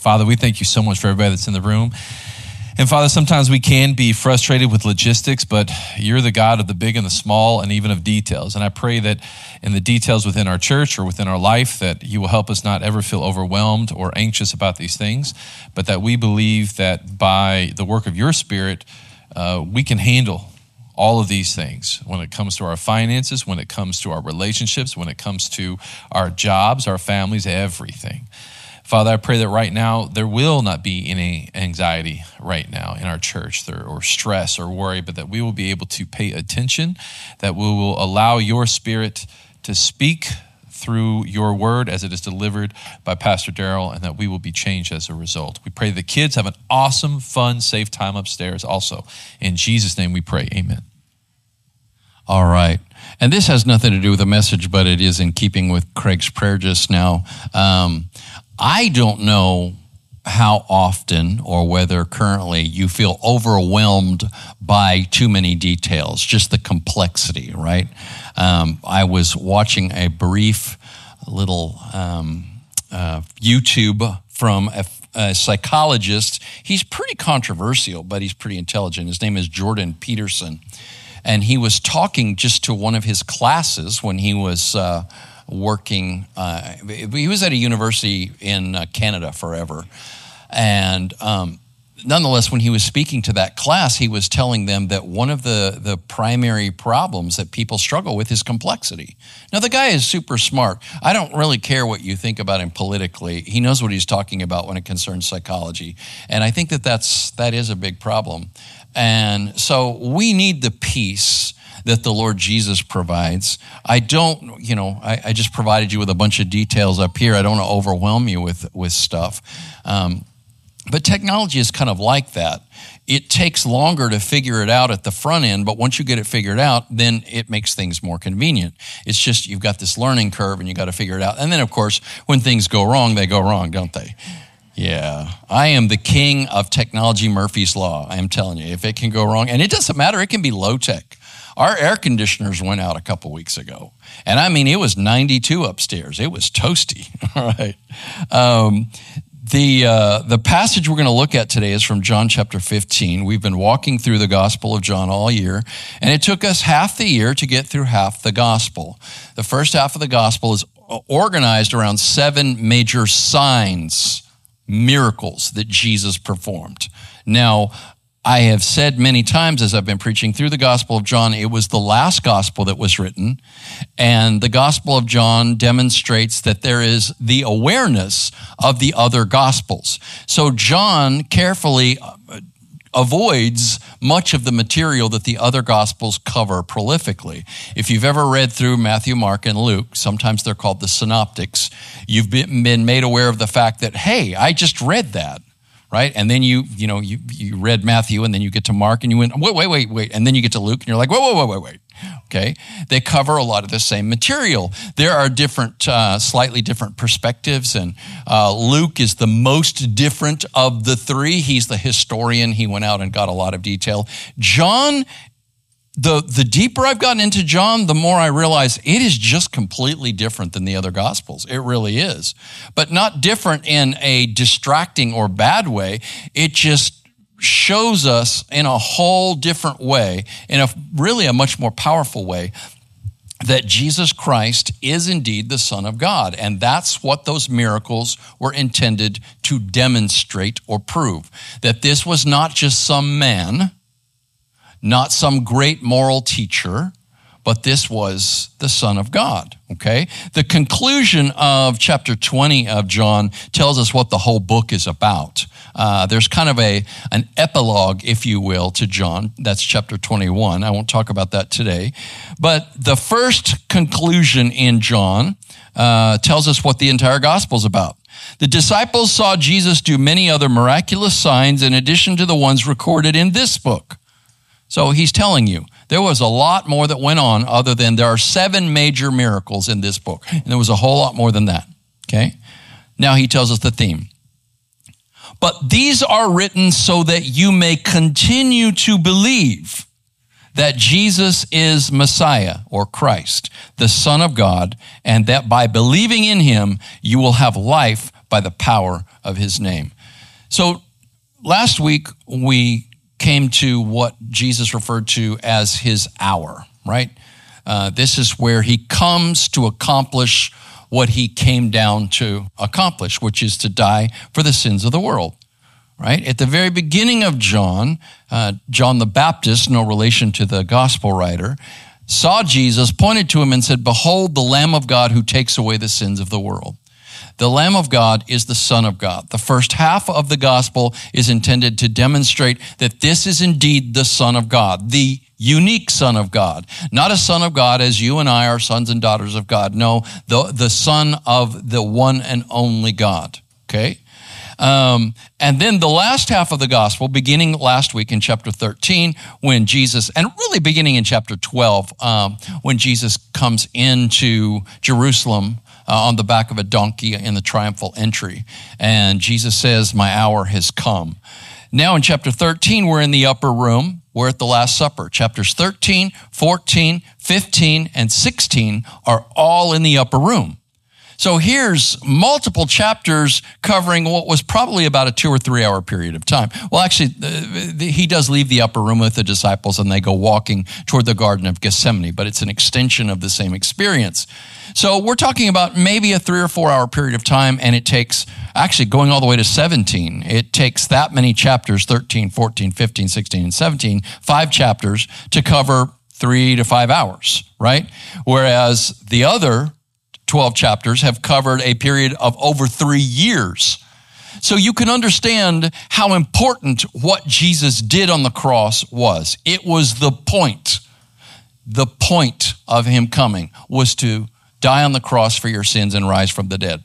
Father, we thank you so much for everybody that's in the room. And Father, sometimes we can be frustrated with logistics, but you're the God of the big and the small and even of details. And I pray that in the details within our church or within our life, that you will help us not ever feel overwhelmed or anxious about these things, but that we believe that by the work of your Spirit, uh, we can handle all of these things when it comes to our finances, when it comes to our relationships, when it comes to our jobs, our families, everything. Father, I pray that right now there will not be any anxiety right now in our church or stress or worry, but that we will be able to pay attention, that we will allow your spirit to speak through your word as it is delivered by Pastor Darryl, and that we will be changed as a result. We pray the kids have an awesome, fun, safe time upstairs also. In Jesus' name we pray. Amen. All right. And this has nothing to do with the message, but it is in keeping with Craig's prayer just now. Um, I don't know how often or whether currently you feel overwhelmed by too many details, just the complexity, right? Um, I was watching a brief little um, uh, YouTube from a, a, psychologist. He's pretty controversial, but he's pretty intelligent. His name is Jordan Peterson. And he was talking just to one of his classes when he was. Uh, working. Uh, he was at a university in uh, Canada forever. And um, nonetheless, when he was speaking to that class, he was telling them that one of the, the primary problems that people struggle with is complexity. Now, the guy is super smart. I don't really care what you think about him politically. He knows what he's talking about when it concerns psychology. And I think that that's, that is a big problem. And so we need the peace that the Lord Jesus provides. I don't, you know, I, I just provided you with a bunch of details up here. I don't want to overwhelm you with, with stuff. Um, but technology is kind of like that. It takes longer to figure it out at the front end, but once you get it figured out, then it makes things more convenient. It's just you've got this learning curve and you got to figure it out. And then, of course, when things go wrong, they go wrong, don't they? Yeah, I am the king of technology Murphy's Law. I am telling you, if it can go wrong, and it doesn't matter, it can be low tech. Our air conditioners went out a couple weeks ago. And I mean, it was 92 upstairs. It was toasty. All right. Um, the, uh, the passage we're going to look at today is from John chapter 15. We've been walking through the Gospel of John all year, and it took us half the year to get through half the Gospel. The first half of the Gospel is organized around seven major signs, miracles that Jesus performed. Now, I have said many times as I've been preaching through the Gospel of John, it was the last Gospel that was written. And the Gospel of John demonstrates that there is the awareness of the other Gospels. So John carefully uh, avoids much of the material that the other Gospels cover prolifically. If you've ever read through Matthew, Mark, and Luke, sometimes they're called the synoptics, you've been made aware of the fact that, hey, I just read that right? And then you, you know, you, you read Matthew and then you get to Mark and you went, wait, wait, wait, wait. And then you get to Luke and you're like, wait, wait, wait, wait, wait. Okay. They cover a lot of the same material. There are different, uh, slightly different perspectives. And uh, Luke is the most different of the three. He's the historian. He went out and got a lot of detail. John the, the deeper I've gotten into John, the more I realize it is just completely different than the other gospels. It really is. But not different in a distracting or bad way. It just shows us in a whole different way, in a really a much more powerful way, that Jesus Christ is indeed the Son of God. And that's what those miracles were intended to demonstrate or prove. That this was not just some man not some great moral teacher, but this was the Son of God. Okay? The conclusion of chapter 20 of John tells us what the whole book is about. Uh, there's kind of a, an epilogue, if you will, to John. That's chapter 21. I won't talk about that today. But the first conclusion in John uh, tells us what the entire gospel is about. The disciples saw Jesus do many other miraculous signs in addition to the ones recorded in this book. So he's telling you there was a lot more that went on other than there are seven major miracles in this book. And there was a whole lot more than that. Okay? Now he tells us the theme. But these are written so that you may continue to believe that Jesus is Messiah or Christ, the Son of God, and that by believing in him, you will have life by the power of his name. So last week we came to what Jesus referred to as his hour, right? Uh, this is where he comes to accomplish what he came down to accomplish, which is to die for the sins of the world. Right? At the very beginning of John, uh, John the Baptist, no relation to the gospel writer, saw Jesus, pointed to him, and said, Behold, the Lamb of God who takes away the sins of the world. The Lamb of God is the Son of God. The first half of the gospel is intended to demonstrate that this is indeed the Son of God, the unique Son of God. Not a Son of God as you and I are sons and daughters of God. No, the, the Son of the one and only God. Okay? Um, and then the last half of the gospel, beginning last week in chapter 13, when Jesus, and really beginning in chapter 12, um, when Jesus comes into Jerusalem uh, on the back of a donkey in the triumphal entry. And Jesus says, My hour has come. Now in chapter 13, we're in the upper room. We're at the Last Supper. Chapters 13, 14, 15, and 16 are all in the upper room. So here's multiple chapters covering what was probably about a two or three hour period of time. Well, actually, uh, he does leave the upper room with the disciples and they go walking toward the Garden of Gethsemane, but it's an extension of the same experience. So we're talking about maybe a three or four hour period of time, and it takes actually going all the way to 17. It takes that many chapters 13, 14, 15, 16, and 17, five chapters to cover three to five hours, right? Whereas the other 12 chapters have covered a period of over three years. So you can understand how important what Jesus did on the cross was. It was the point. The point of him coming was to die on the cross for your sins and rise from the dead.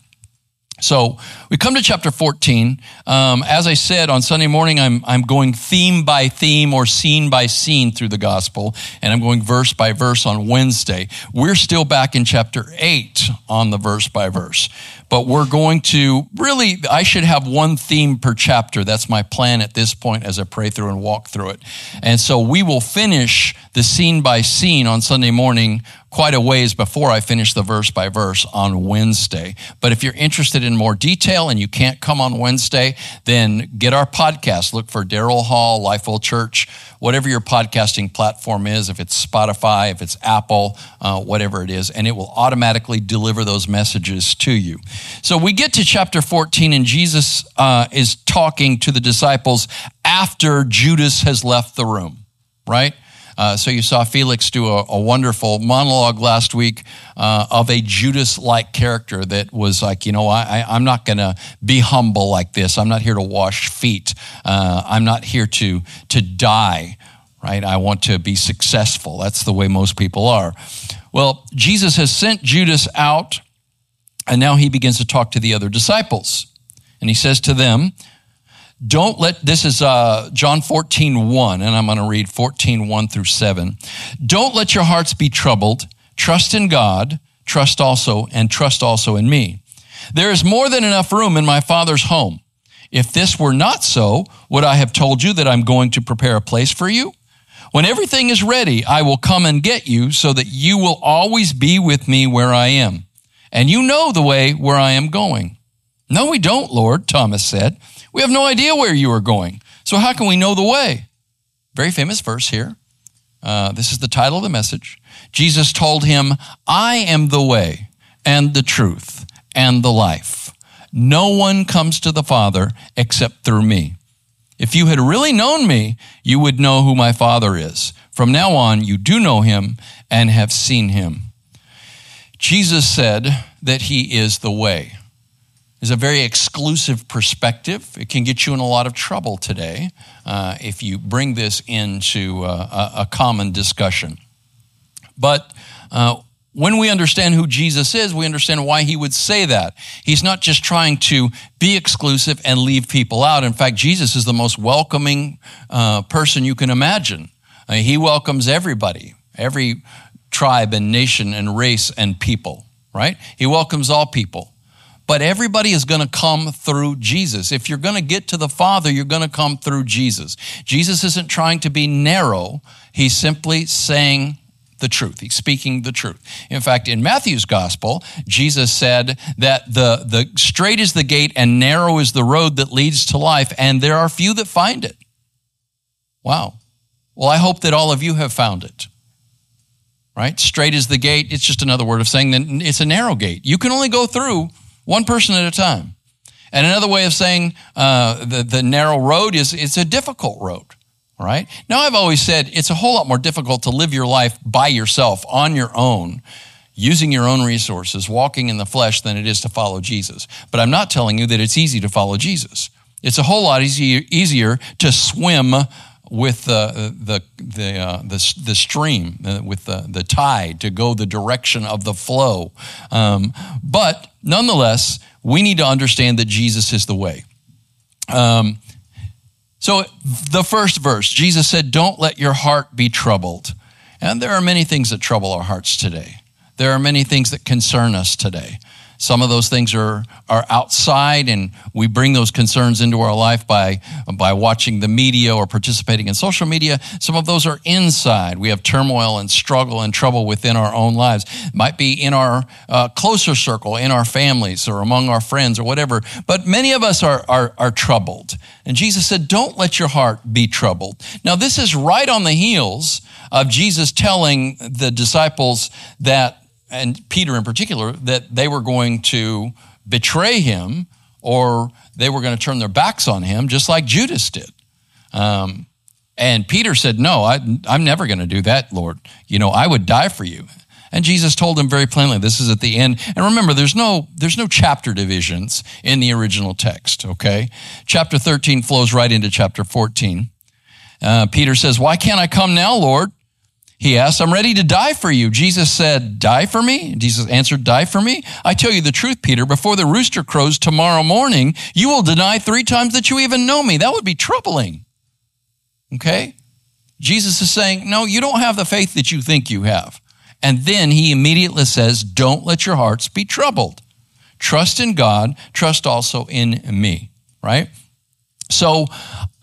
So we come to chapter 14. Um, as I said on Sunday morning, I'm, I'm going theme by theme or scene by scene through the gospel, and I'm going verse by verse on Wednesday. We're still back in chapter 8 on the verse by verse but we're going to really, I should have one theme per chapter. That's my plan at this point as I pray through and walk through it. And so we will finish the scene by scene on Sunday morning quite a ways before I finish the verse by verse on Wednesday. But if you're interested in more detail and you can't come on Wednesday, then get our podcast. Look for Darryl Hall, Lifewell Church, whatever your podcasting platform is, if it's Spotify, if it's Apple, uh, whatever it is, and it will automatically deliver those messages to you. So we get to chapter 14, and Jesus uh, is talking to the disciples after Judas has left the room, right? Uh, so you saw Felix do a, a wonderful monologue last week uh, of a Judas-like character that was like, you know, I, am not going to be humble like this. I'm not here to wash feet. Uh, I'm not here to to die. Right? I want to be successful. That's the way most people are. Well, Jesus has sent Judas out and now he begins to talk to the other disciples. And he says to them, don't let, this is uh, John 14, 1, and I'm going to read 14, 1 through 7. Don't let your hearts be troubled. Trust in God, trust also, and trust also in me. There is more than enough room in my Father's home. If this were not so, would I have told you that I'm going to prepare a place for you? When everything is ready, I will come and get you so that you will always be with me where I am and you know the way where I am going. No, we don't, Lord, Thomas said. We have no idea where you are going. So how can we know the way? Very famous verse here. Uh, this is the title of the message. Jesus told him, I am the way and the truth and the life. No one comes to the Father except through me. If you had really known me, you would know who my Father is. From now on, you do know him and have seen him. Jesus said that he is the way. It's a very exclusive perspective. It can get you in a lot of trouble today uh, if you bring this into uh, a, a, common discussion. But uh, when we understand who Jesus is, we understand why he would say that. He's not just trying to be exclusive and leave people out. In fact, Jesus is the most welcoming uh, person you can imagine. Uh, he welcomes everybody, every tribe and nation and race and people, right? He welcomes all people. But everybody is going to come through Jesus. If you're going to get to the Father, you're going to come through Jesus. Jesus isn't trying to be narrow. He's simply saying the truth. He's speaking the truth. In fact, in Matthew's gospel, Jesus said that the, the straight is the gate and narrow is the road that leads to life, and there are few that find it. Wow. Well, I hope that all of you have found it. Right? Straight is the gate. It's just another word of saying that it's a narrow gate. You can only go through one person at a time. And another way of saying uh, the, the narrow road is it's a difficult road. right? Now, I've always said it's a whole lot more difficult to live your life by yourself, on your own, using your own resources, walking in the flesh, than it is to follow Jesus. But I'm not telling you that it's easy to follow Jesus. It's a whole lot easier, easier to swim with the the the uh, the, the, stream, uh, with the, the tide, to go the direction of the flow. Um, but nonetheless, we need to understand that Jesus is the way. Um, so, the first verse, Jesus said, Don't let your heart be troubled. And there are many things that trouble our hearts today. There are many things that concern us today. Some of those things are, are outside, and we bring those concerns into our life by, by watching the media or participating in social media. Some of those are inside. We have turmoil and struggle and trouble within our own lives. It might be in our uh, closer circle, in our families, or among our friends, or whatever. But many of us are, are, are troubled. And Jesus said, Don't let your heart be troubled. Now, this is right on the heels of Jesus telling the disciples that and Peter in particular, that they were going to betray him or they were going to turn their backs on him, just like Judas did. Um, and Peter said, No, I, I'm never going to do that, Lord. You know, I would die for you. And Jesus told him very plainly, this is at the end. And remember, there's no, there's no chapter divisions in the original text, okay? Chapter 13 flows right into chapter 14. Uh, Peter says, Why can't I come now, Lord? He asked, I'm ready to die for you. Jesus said, Die for me? Jesus answered, Die for me? I tell you the truth, Peter, before the rooster crows tomorrow morning, you will deny three times that you even know me. That would be troubling. Okay? Jesus is saying, No, you don't have the faith that you think you have. And then he immediately says, Don't let your hearts be troubled. Trust in God, trust also in me, right? So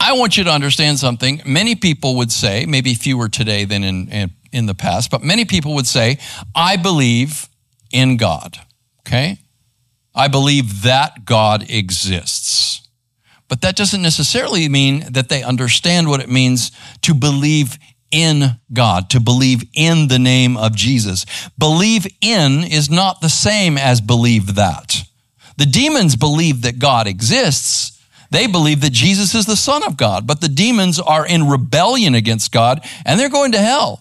I want you to understand something. Many people would say, maybe fewer today than in, in, in, the past, but many people would say, I believe in God. Okay? I believe that God exists. But that doesn't necessarily mean that they understand what it means to believe in God, to believe in the name of Jesus. Believe in is not the same as believe that. The demons believe that God exists they believe that Jesus is the Son of God, but the demons are in rebellion against God and they're going to hell.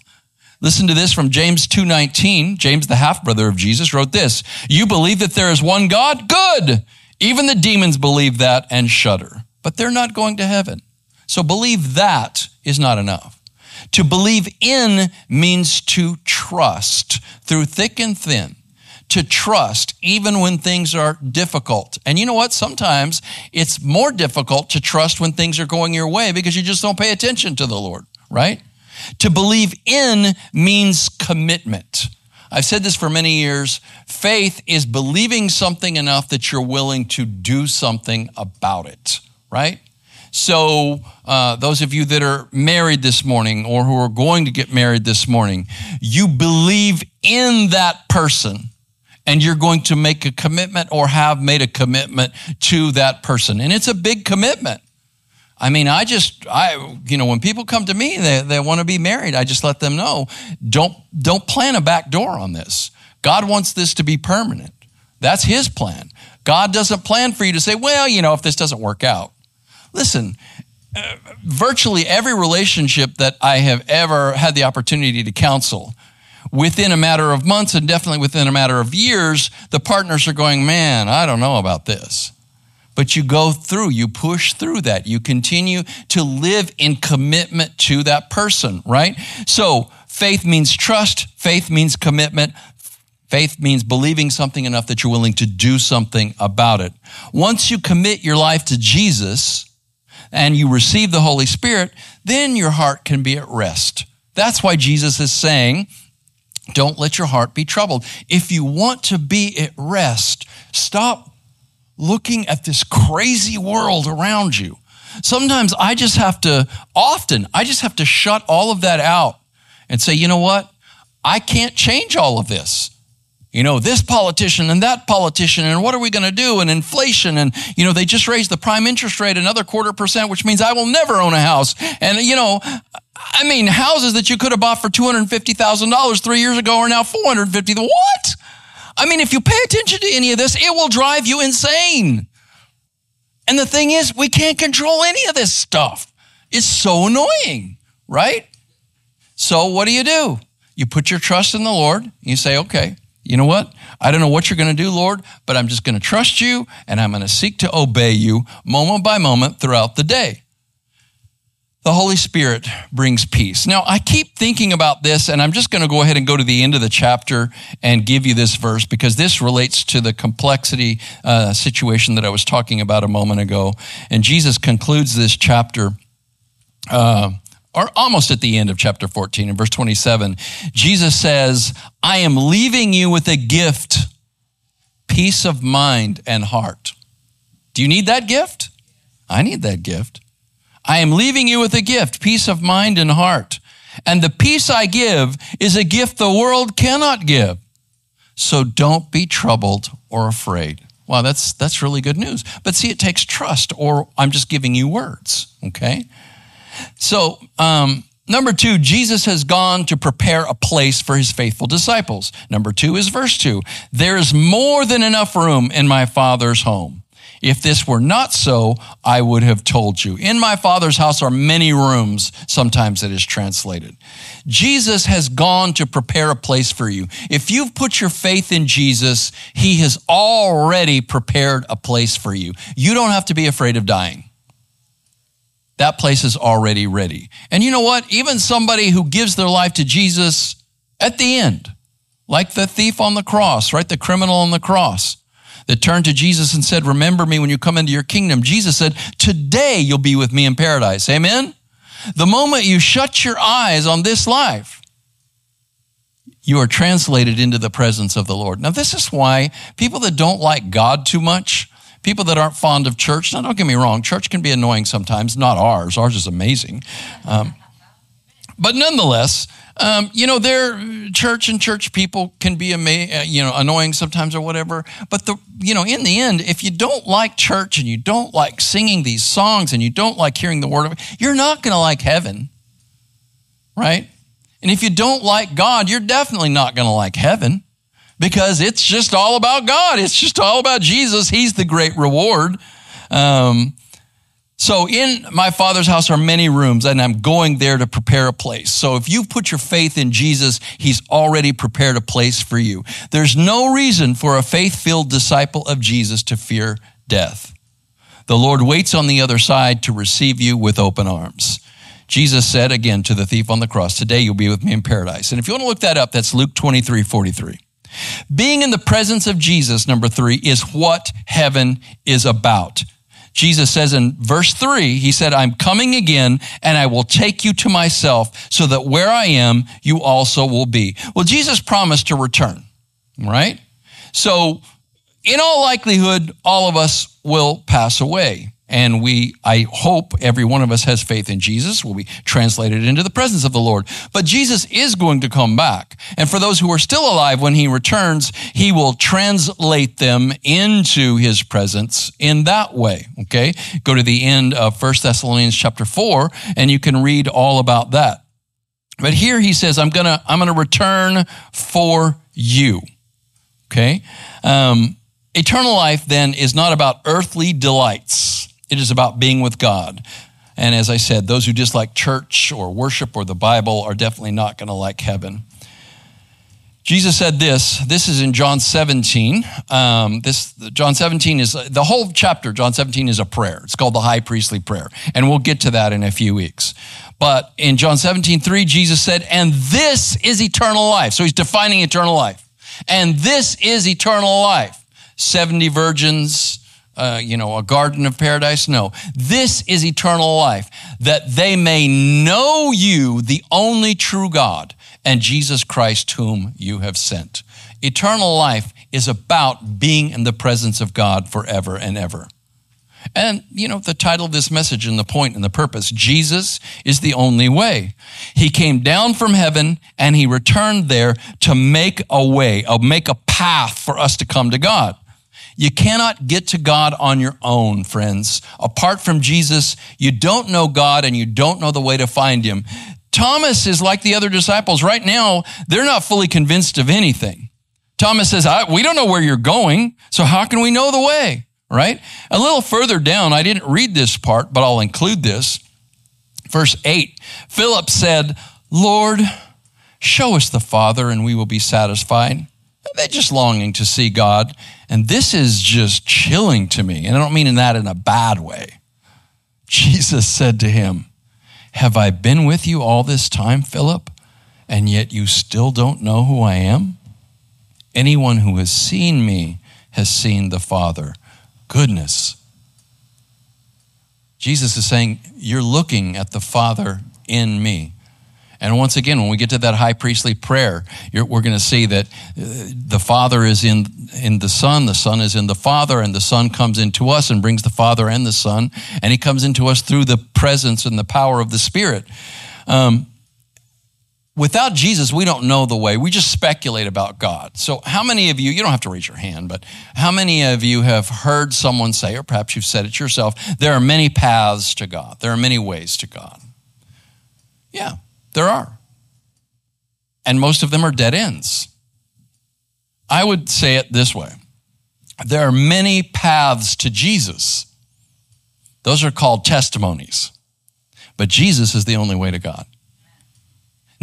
Listen to this from James 2:19. James, the half brother of Jesus, wrote this: "You believe that there is one God? Good. Even the demons believe that and shudder, but they're not going to heaven." So believe that is not enough. To believe in means to trust through thick and thin to trust even when things are difficult. And you know what? Sometimes it's more difficult to trust when things are going your way because you just don't pay attention to the Lord, right? To believe in means commitment. I've said this for many years. Faith is believing something enough that you're willing to do something about it, right? So, uh, those of you that are married this morning or who are going to get married this morning, you believe in that person and you're going to make a commitment or have made a commitment to that person. And it's a big commitment. I mean, I just, I, you know, when people come to me, they, they want to be married. I just let them know, don't, don't plan a back door on this. God wants this to be permanent. That's his plan. God doesn't plan for you to say, well, you know, if this doesn't work out. Listen, uh, virtually every relationship that I have ever had the opportunity to counsel within a matter of months and definitely within a matter of years, the partners are going, man, I don't know about this. But you go through, you push through that. You continue to live in commitment to that person, right? So faith means trust. Faith means commitment. Faith means believing something enough that you're willing to do something about it. Once you commit your life to Jesus and you receive the Holy Spirit, then your heart can be at rest. That's why Jesus is saying, don't let your heart be troubled. If you want to be at rest, stop looking at this crazy world around you. Sometimes I just have to, often, I just have to shut all of that out and say, you know what? I can't change all of this. You know, this politician and that politician, and what are we going to do? And inflation, and, you know, they just raised the prime interest rate another quarter percent, which means I will never own a house. And, you know, I mean, houses that you could have bought for $250,000 three years ago are now 450. What? I mean, if you pay attention to any of this, it will drive you insane. And the thing is, we can't control any of this stuff. It's so annoying, right? So what do you do? You put your trust in the Lord. You say, okay, you know what? I don't know what you're going to do, Lord, but I'm just going to trust you and I'm going to seek to obey you moment by moment throughout the day. The Holy Spirit brings peace. Now, I keep thinking about this, and I'm just going to go ahead and go to the end of the chapter and give you this verse because this relates to the complexity uh, situation that I was talking about a moment ago. And Jesus concludes this chapter. Uh, or almost at the end of chapter 14 in verse 27, Jesus says, I am leaving you with a gift, peace of mind and heart. Do you need that gift? I need that gift. I am leaving you with a gift, peace of mind and heart. And the peace I give is a gift the world cannot give. So don't be troubled or afraid. Wow, that's, that's really good news. But see, it takes trust, or I'm just giving you words, okay? So, um, number two, Jesus has gone to prepare a place for his faithful disciples. Number two is verse two. There is more than enough room in my Father's home. If this were not so, I would have told you. In my Father's house are many rooms, sometimes it is translated. Jesus has gone to prepare a place for you. If you've put your faith in Jesus, he has already prepared a place for you. You don't have to be afraid of dying that place is already ready. And you know what? Even somebody who gives their life to Jesus at the end, like the thief on the cross, right? The criminal on the cross that turned to Jesus and said, Remember me when you come into your kingdom. Jesus said, Today you'll be with me in paradise. Amen? The moment you shut your eyes on this life, you are translated into the presence of the Lord. Now, this is why people that don't like God too much, people that aren't fond of church. Now, don't get me wrong, church can be annoying sometimes, not ours. Ours is amazing. Um, but nonetheless, um, you know, their church and church people can be, ama- uh, you know, annoying sometimes or whatever. But the, you know, in the end, if you don't like church and you don't like singing these songs and you don't like hearing the word of you're not going to like heaven, right? And if you don't like God, you're definitely not going to like heaven because it's just all about God. It's just all about Jesus. He's the great reward. Um, so in my father's house are many rooms and I'm going there to prepare a place. So if you've put your faith in Jesus, he's already prepared a place for you. There's no reason for a faith-filled disciple of Jesus to fear death. The Lord waits on the other side to receive you with open arms. Jesus said again to the thief on the cross, today you'll be with me in paradise. And if you want to look that up, that's Luke 23, 43. Being in the presence of Jesus, number three, is what heaven is about. Jesus says in verse three, he said, I'm coming again and I will take you to myself so that where I am, you also will be. Well, Jesus promised to return, right? So in all likelihood, all of us will pass away. And we, I hope every one of us has faith in Jesus, will be translated into the presence of the Lord. But Jesus is going to come back. And for those who are still alive when he returns, he will translate them into his presence in that way. Okay. Go to the end of 1 Thessalonians chapter 4 and you can read all about that. But here he says, I'm gonna, I'm gonna return for you. Okay. Um, eternal life then is not about earthly delights. It is about being with God. And as I said, those who dislike church or worship or the Bible are definitely not going to like heaven. Jesus said this. This is in John 17. Um, this John 17 is the whole chapter. John 17 is a prayer. It's called the High Priestly Prayer, and we'll get to that in a few weeks. But in John 17, 3, Jesus said, "And this is eternal life." So he's defining eternal life, and this is eternal life. Seventy virgins, uh, you know, a garden of paradise. No, this is eternal life, that they may know you, the only true God, and Jesus Christ, whom you have sent. Eternal life is about being in the presence of God forever and ever. And, you know, the title of this message and the point and the purpose Jesus is the only way. He came down from heaven and he returned there to make a way, or make a path for us to come to God. You cannot get to God on your own, friends. Apart from Jesus, you don't know God and you don't know the way to find him. Thomas is like the other disciples. Right now, they're not fully convinced of anything. Thomas says, We don't know where you're going, so how can we know the way? Right? A little further down, I didn't read this part, but I'll include this. Verse 8 Philip said, Lord, show us the Father, and we will be satisfied. They're just longing to see God. And this is just chilling to me. And I don't mean in that in a bad way. Jesus said to him, Have I been with you all this time, Philip, and yet you still don't know who I am? Anyone who has seen me has seen the Father. Goodness. Jesus is saying, You're looking at the Father in me. And once again, when we get to that high priestly prayer, we're going to see that uh, the Father is in, in the Son, the Son is in the Father, and the Son comes into us and brings the Father and the Son, and He comes into us through the presence and the power of the Spirit. Um, without Jesus, we don't know the way. We just speculate about God. So, how many of you, you don't have to raise your hand, but how many of you have heard someone say, or perhaps you've said it yourself, there are many paths to God, there are many ways to God? Yeah, there are. And most of them are dead ends. I would say it this way there are many paths to Jesus. Those are called testimonies. But Jesus is the only way to God.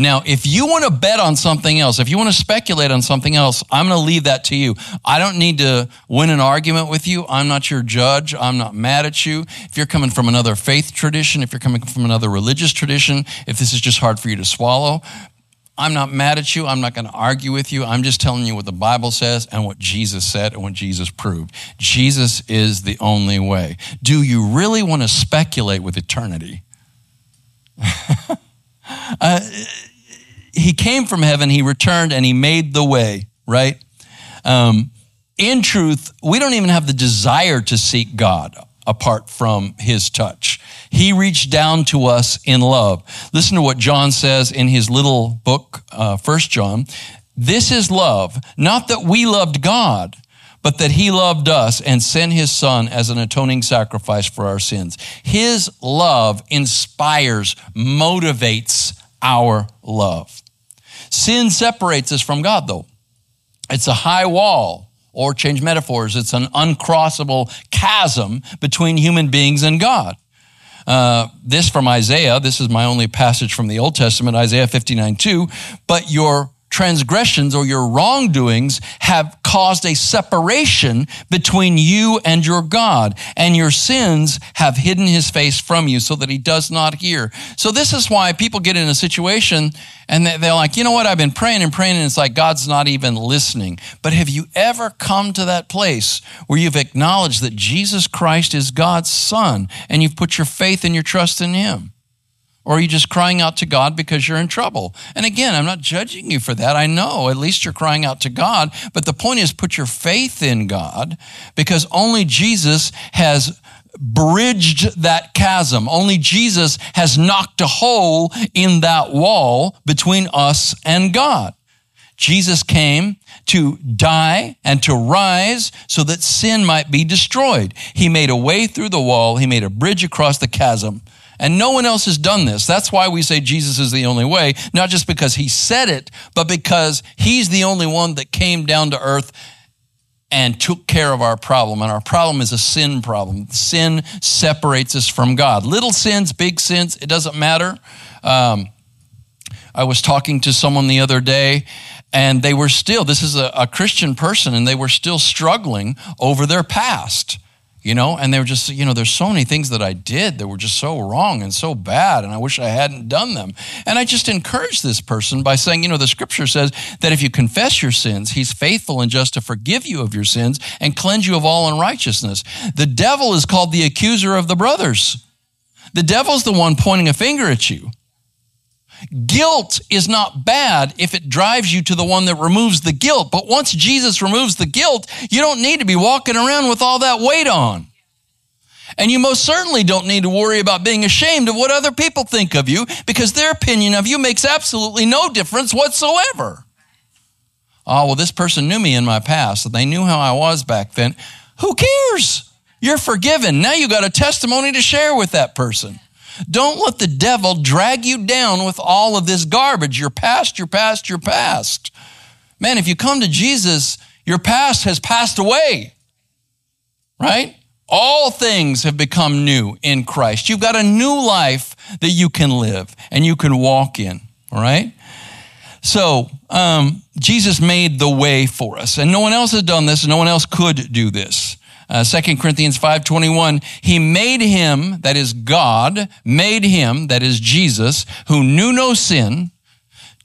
Now, if you want to bet on something else, if you want to speculate on something else, I'm going to leave that to you. I don't need to win an argument with you. I'm not your judge. I'm not mad at you. If you're coming from another faith tradition, if you're coming from another religious tradition, if this is just hard for you to swallow, I'm not mad at you. I'm not going to argue with you. I'm just telling you what the Bible says and what Jesus said and what Jesus proved. Jesus is the only way. Do you really want to speculate with eternity? uh, he came from heaven, he returned, and he made the way, right? Um, in truth, we don't even have the desire to seek God apart from his touch. He reached down to us in love. Listen to what John says in his little book, uh, First John. This is love, not that we loved God, but that he loved us and sent his son as an atoning sacrifice for our sins. His love inspires, motivates our love. Sin separates us from God, though. It's a high wall, or change metaphors, it's an uncrossable chasm between human beings and God. Uh, this from Isaiah, this is my only passage from the Old Testament, Isaiah 59 2. But your transgressions or your wrongdoings have caused a separation between you and your God, and your sins have hidden his face from you so that he does not hear. So this is why people get in a situation and they're like, you know what? I've been praying and praying, and it's like God's not even listening. But have you ever come to that place where you've acknowledged that Jesus Christ is God's son and you've put your faith and your trust in him? Or are you just crying out to God because you're in trouble? And again, I'm not judging you for that. I know at least you're crying out to God. But the point is, put your faith in God because only Jesus has bridged that chasm. Only Jesus has knocked a hole in that wall between us and God. Jesus came to die and to rise so that sin might be destroyed. He made a way through the wall. He made a bridge across the chasm and no one else has done this. That's why we say Jesus is the only way, not just because he said it, but because he's the only one that came down to earth and took care of our problem. And our problem is a sin problem. Sin separates us from God. Little sins, big sins, it doesn't matter. Um, I was talking to someone the other day, and they were still, this is a, a Christian person, and they were still struggling over their past you know? And they were just you know there's so many things that i did that were just so wrong and so bad and i wish i hadn't done them. And i just encouraged this person by saying you know the scripture says that if you confess your sins he's faithful and just to forgive you of your sins and cleanse you of all unrighteousness. The devil is called the accuser of the brothers. The devil's the one pointing a finger at you Guilt is not bad if it drives you to the one that removes the guilt. But once Jesus removes the guilt, you don't need to be walking around with all that weight on. And you most certainly don't need to worry about being ashamed of what other people think of you because their opinion of you makes absolutely no difference whatsoever. Oh, well, this person knew me in my past and they knew how I was back then. Who cares? You're forgiven. Now you got a testimony to share with that person. Don't let the devil drag you down with all of this garbage. Your past, your past, your past. Man, if you come to Jesus, your past has passed away, right? All things have become new in Christ. You've got a new life that you can live and you can walk in, all right? So, um, Jesus made the way for us, and no one else has done this, and no one else could do this. Uh, 2 Corinthians 5.21, he made him, that is God, made him, that is Jesus, who knew no sin,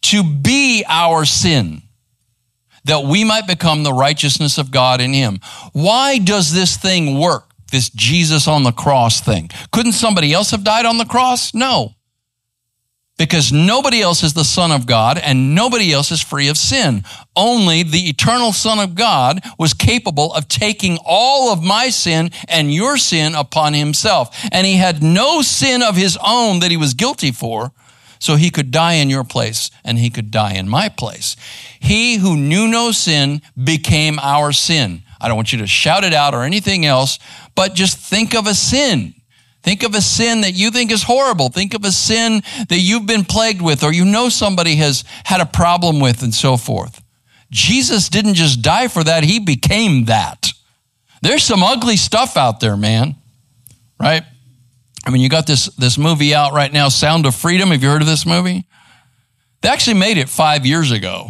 to be our sin, that we might become the righteousness of God in him. Why does this thing work? This Jesus on the cross thing. Couldn't somebody else have died on the cross? No because nobody else is the Son of God and nobody else is free of sin. Only the eternal Son of God was capable of taking all of my sin and your sin upon himself. And he had no sin of his own that he was guilty for. So he could die in your place and he could die in my place. He who knew no sin became our sin. I don't want you to shout it out or anything else, but just think of a sin Think of a sin that you think is horrible. Think of a sin that you've been plagued with or you know somebody has had a problem with and so forth. Jesus didn't just die for that, he became that. There's some ugly stuff out there, man. Right? I mean, you got this, this movie out right now, Sound of Freedom. Have you heard of this movie? They actually made it five years ago.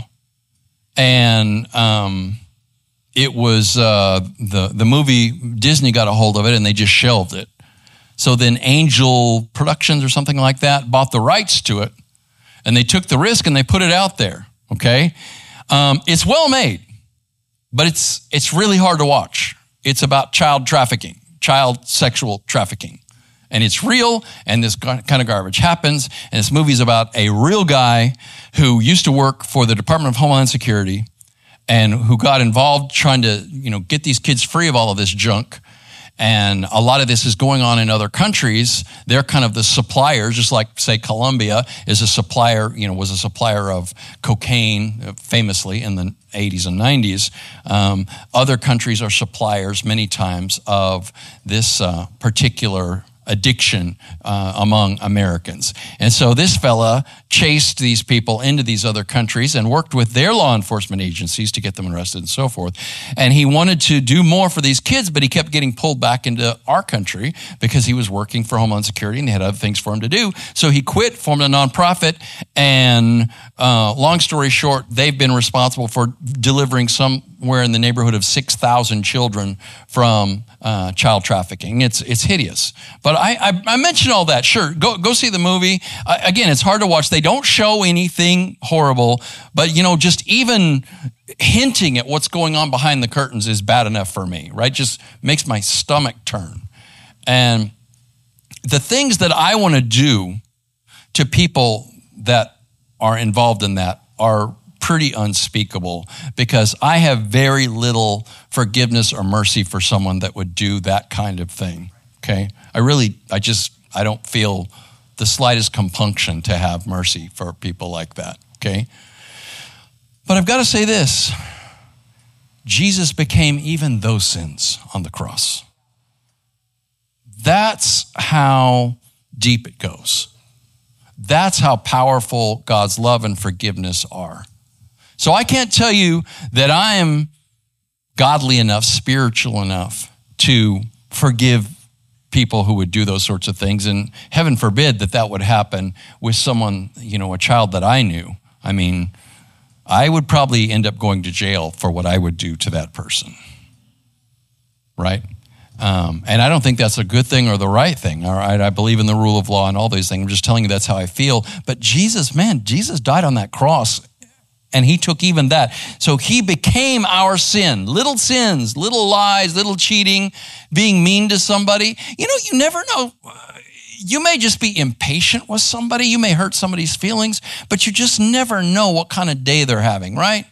And um, it was uh, the, the movie, Disney got a hold of it and they just shelved it. So then Angel Productions or something like that bought the rights to it and they took the risk and they put it out there. Okay. Um, it's well made, but it's, it's really hard to watch. It's about child trafficking, child sexual trafficking. And it's real, and this kind of garbage happens. And this movie is about a real guy who used to work for the Department of Homeland Security and who got involved trying to, you know, get these kids free of all of this junk and a lot of this is going on in other countries. They're kind of the suppliers, just like, say, Colombia is a supplier, you know, was a supplier of cocaine uh, famously in the 80s and 90s. Um, other countries are suppliers many times of this uh, particular addiction uh, among Americans. And so this fella chased these people into these other countries and worked with their law enforcement agencies to get them arrested and so forth. And he wanted to do more for these kids, but he kept getting pulled back into our country because he was working for Homeland Security and they had other things for him to do. So he quit, formed a nonprofit, and uh, long story short, they've been responsible for delivering somewhere in the neighborhood of 6,000 children from uh, child trafficking. It's it's hideous. But I, I, I mentioned all that. Sure, go go see the movie. Uh, again, it's hard to watch. They don't show anything horrible, but you know, just even hinting at what's going on behind the curtains is bad enough for me. Right? Just makes my stomach turn. And the things that I want to do to people that are involved in that are pretty unspeakable because I have very little forgiveness or mercy for someone that would do that kind of thing. Okay? I really, I just, I don't feel the slightest compunction to have mercy for people like that. Okay? But I've got to say this Jesus became even those sins on the cross. That's how deep it goes. That's how powerful God's love and forgiveness are. So I can't tell you that I am godly enough, spiritual enough to forgive people who would do those sorts of things. And heaven forbid that that would happen with someone, you know, a child that I knew. I mean, I would probably end up going to jail for what I would do to that person. Right? Um, and I don't think that's a good thing or the right thing. All right. I believe in the rule of law and all these things. I'm just telling you that's how I feel. But Jesus, man, Jesus died on that cross and he took even that. So he became our sin. Little sins, little lies, little cheating, being mean to somebody. You know, you never know. You may just be impatient with somebody. You may hurt somebody's feelings, but you just never know what kind of day they're having, right?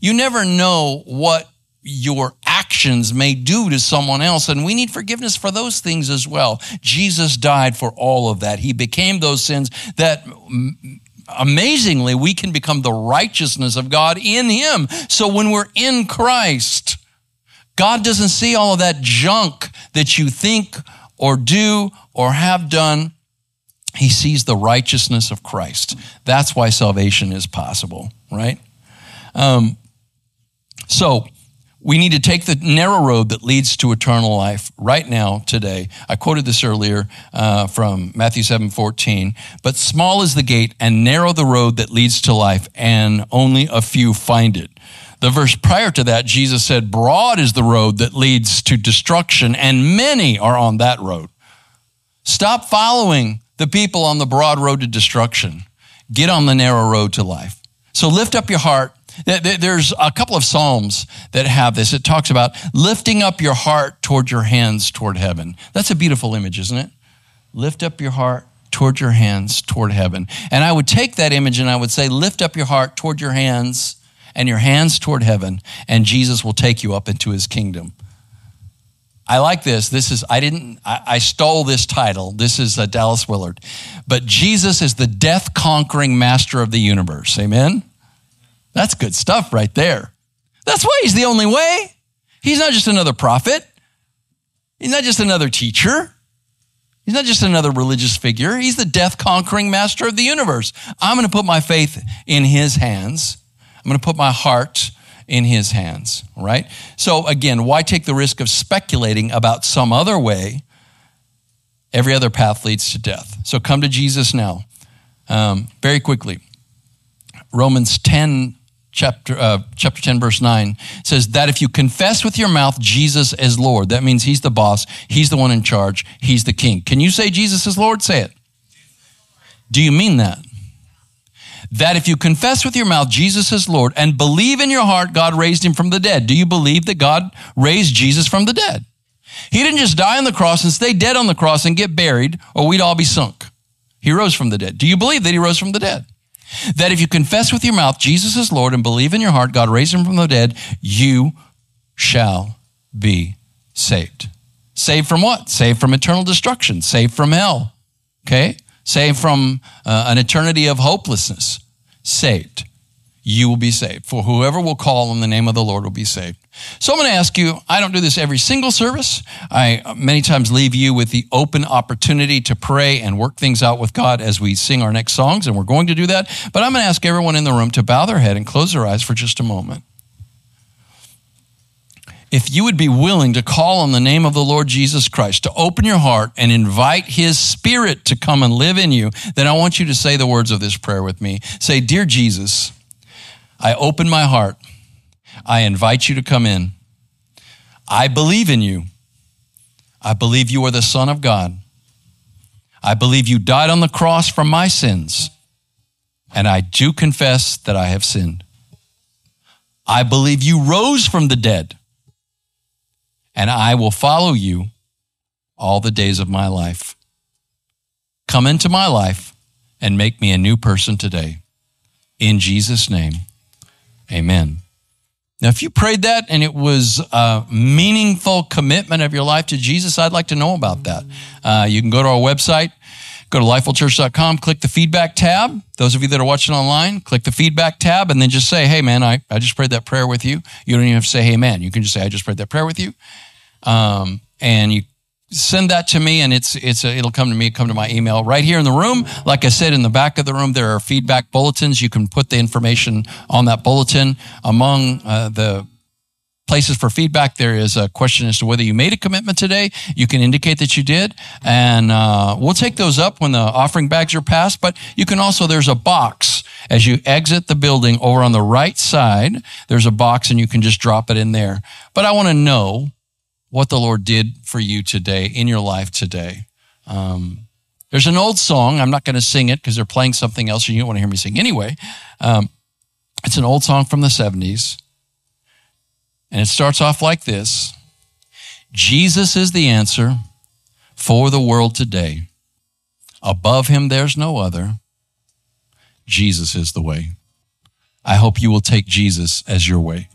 You never know what your actions may do to someone else. And we need forgiveness for those things as well. Jesus died for all of that. He became those sins that amazingly we can become the righteousness of God in Him. So when we're in Christ, God doesn't see all of that junk that you think or do or have done. He sees the righteousness of Christ. That's why salvation is possible, right? Um, so, we need to take the narrow road that leads to eternal life right now, today. I quoted this earlier uh, from Matthew 7 14. But small is the gate and narrow the road that leads to life, and only a few find it. The verse prior to that, Jesus said, Broad is the road that leads to destruction, and many are on that road. Stop following the people on the broad road to destruction. Get on the narrow road to life. So lift up your heart there's a couple of Psalms that have this. It talks about lifting up your heart toward your hands toward heaven. That's a beautiful image, isn't it? Lift up your heart toward your hands toward heaven. And I would take that image and I would say, lift up your heart toward your hands and your hands toward heaven, and Jesus will take you up into his kingdom. I like this. This is, I didn't, I, I stole this title. This is uh, Dallas Willard. But Jesus is the death conquering master of the universe. Amen? That's good stuff right there. That's why he's the only way. He's not just another prophet. He's not just another teacher. He's not just another religious figure. He's the death conquering master of the universe. I'm going to put my faith in his hands. I'm going to put my heart in his hands, right? So again, why take the risk of speculating about some other way? Every other path leads to death. So come to Jesus now. Um, very quickly. Romans 10 chapter, uh, chapter 10, verse 9 says that if you confess with your mouth Jesus as Lord, that means he's the boss, he's the one in charge, he's the king. Can you say Jesus is Lord? Say it. Do you mean that? That if you confess with your mouth Jesus is Lord and believe in your heart God raised him from the dead, do you believe that God raised Jesus from the dead? He didn't just die on the cross and stay dead on the cross and get buried, or we'd all be sunk. He rose from the dead. Do you believe that he rose from the dead? That if you confess with your mouth Jesus is Lord and believe in your heart God raised him from the dead, you shall be saved. Saved from what? Saved from eternal destruction, saved from hell. Okay? Saved from uh, an eternity of hopelessness. Saved. You will be saved. For whoever will call on the name of the Lord will be saved. So I'm going to ask you, I don't do this every single service. I uh, many times leave you with the open opportunity to pray and work things out with God as we sing our next songs, and we're going to do that. But I'm going to ask everyone in the room to bow their head and close their eyes for just a moment. If you would be willing to call on the name of the Lord Jesus Christ, to open your heart and invite His Spirit to come and live in you, then I want you to say the words of this prayer with me. Say, Dear Jesus, I open my heart I invite you to come in. I believe in you. I believe you are the Son of God. I believe you died on the cross for my sins. And I do confess that I have sinned. I believe you rose from the dead. And I will follow you all the days of my life. Come into my life and make me a new person today. In Jesus' name, amen. Now, if you prayed that and it was a meaningful commitment of your life to Jesus, I'd like to know about that. Uh, you can go to our website, go to lifewellchurch.com, click the feedback tab. Those of you that are watching online, click the feedback tab and then just say, hey, man, I, I just prayed that prayer with you. You don't even have to say, hey, man. You can just say, I just prayed that prayer with you. Um, and you send that to me and it's it's a, it'll come to me come to my email right here in the room. Like i said in the back of the room there are feedback bulletins. You can put the information on that bulletin. Among uh, the places for feedback there is a question as to whether you made a commitment today. You can indicate that you did. And uh, we'll take those up when the offering bags are passed. But you can also there's a box. As you exit the building over on the right side there's a box and you can just drop it in there. But i want to know what the Lord did for you today, in your life today. Um, there's an old song. I'm not going to sing it because they're playing something else and you don't want to hear me sing anyway. Um, it's an old song from the 70s. And it starts off like this Jesus is the answer for the world today. Above him, there's no other. Jesus is the way. I hope you will take Jesus as your way.